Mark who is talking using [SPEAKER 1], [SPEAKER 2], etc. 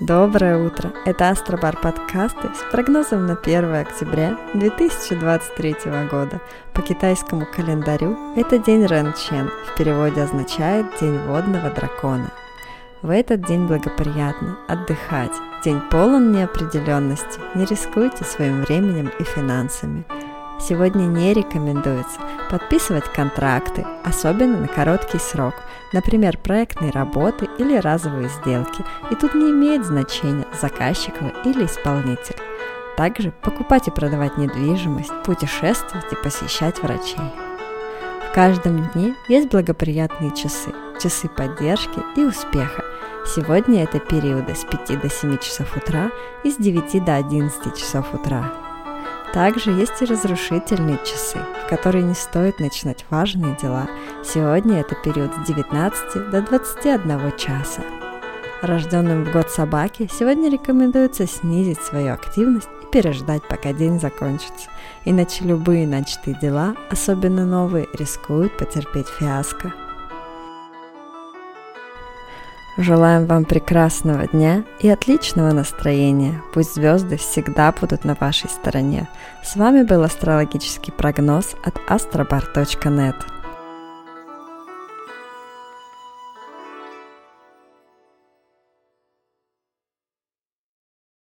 [SPEAKER 1] Доброе утро! Это Астробар подкасты с прогнозом на 1 октября 2023 года. По китайскому календарю это день Рен Чен, в переводе означает День водного дракона. В этот день благоприятно отдыхать, день полон неопределенности, не рискуйте своим временем и финансами – Сегодня не рекомендуется подписывать контракты, особенно на короткий срок, например, проектные работы или разовые сделки, и тут не имеет значения, заказчик вы или исполнитель. Также покупать и продавать недвижимость, путешествовать и посещать врачей. В каждом дне есть благоприятные часы, часы поддержки и успеха. Сегодня это периоды с 5 до 7 часов утра и с 9 до 11 часов утра. Также есть и разрушительные часы, в которые не стоит начинать важные дела. Сегодня это период с 19 до 21 часа. Рожденным в год собаки сегодня рекомендуется снизить свою активность и переждать, пока день закончится. Иначе любые начатые дела, особенно новые, рискуют потерпеть фиаско. Желаем вам прекрасного дня и отличного настроения. Пусть звезды всегда будут на вашей стороне. С вами был астрологический прогноз от astrobar.net.